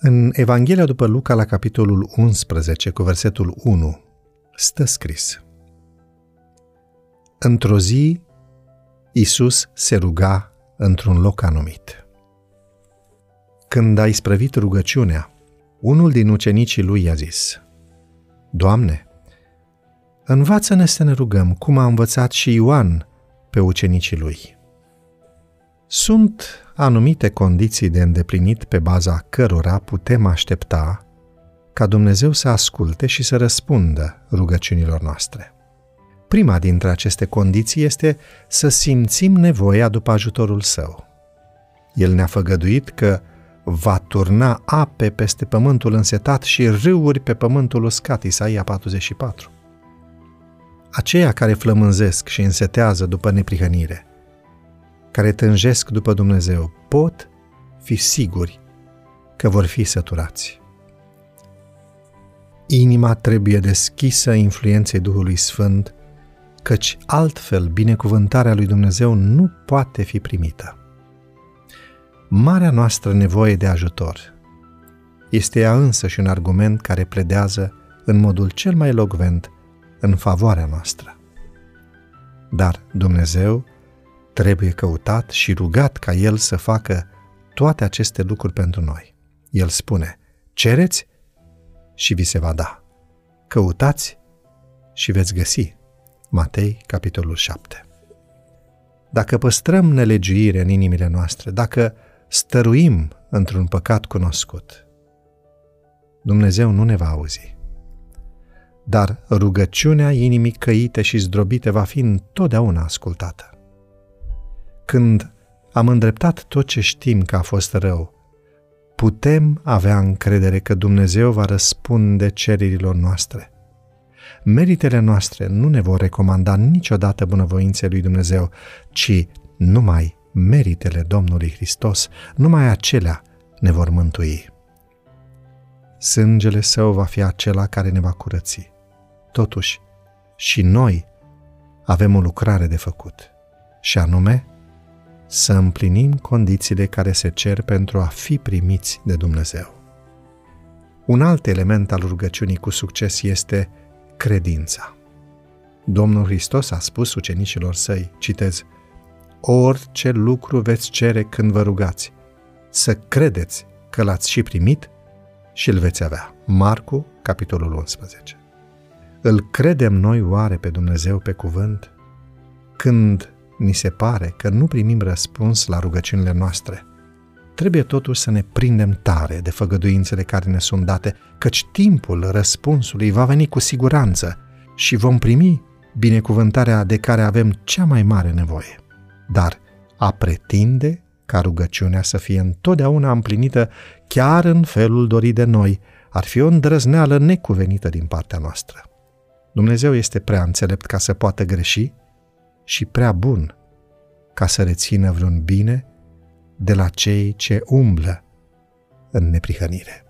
În Evanghelia după Luca, la capitolul 11, cu versetul 1, stă scris Într-o zi, Isus se ruga într-un loc anumit. Când a isprăvit rugăciunea, unul din ucenicii lui i-a zis, Doamne, învață-ne să ne rugăm cum a învățat și Ioan pe ucenicii lui. Sunt anumite condiții de îndeplinit pe baza cărora putem aștepta ca Dumnezeu să asculte și să răspundă rugăciunilor noastre. Prima dintre aceste condiții este să simțim nevoia după ajutorul Său. El ne-a făgăduit că va turna ape peste pământul însetat și râuri pe pământul uscat, Isaia 44. Aceia care flămânzesc și însetează după neprihănire, care tânjesc după Dumnezeu, pot fi siguri că vor fi săturați. Inima trebuie deschisă influenței Duhului Sfânt, căci altfel binecuvântarea lui Dumnezeu nu poate fi primită. Marea noastră nevoie de ajutor este ea însă și un argument care pledează în modul cel mai locvent în favoarea noastră. Dar Dumnezeu trebuie căutat și rugat ca El să facă toate aceste lucruri pentru noi. El spune, cereți și vi se va da. Căutați și veți găsi. Matei, capitolul 7. Dacă păstrăm nelegiuire în inimile noastre, dacă stăruim într-un păcat cunoscut, Dumnezeu nu ne va auzi. Dar rugăciunea inimii căite și zdrobite va fi întotdeauna ascultată. Când am îndreptat tot ce știm că a fost rău, putem avea încredere că Dumnezeu va răspunde cererilor noastre. Meritele noastre nu ne vor recomanda niciodată bunăvoinței lui Dumnezeu, ci numai meritele Domnului Hristos, numai acelea ne vor mântui. Sângele său va fi acela care ne va curăți. Totuși, și noi avem o lucrare de făcut, și anume să împlinim condițiile care se cer pentru a fi primiți de Dumnezeu. Un alt element al rugăciunii cu succes este credința. Domnul Hristos a spus ucenicilor săi, citez, orice lucru veți cere când vă rugați, să credeți că l-ați și primit și îl veți avea. Marcu, capitolul 11. Îl credem noi oare pe Dumnezeu pe cuvânt? Când ni se pare că nu primim răspuns la rugăciunile noastre, trebuie totuși să ne prindem tare de făgăduințele care ne sunt date, căci timpul răspunsului va veni cu siguranță și vom primi binecuvântarea de care avem cea mai mare nevoie. Dar a pretinde ca rugăciunea să fie întotdeauna împlinită chiar în felul dorit de noi, ar fi o îndrăzneală necuvenită din partea noastră. Dumnezeu este prea înțelept ca să poată greși și prea bun ca să rețină vreun bine de la cei ce umblă în neprihănire. thank you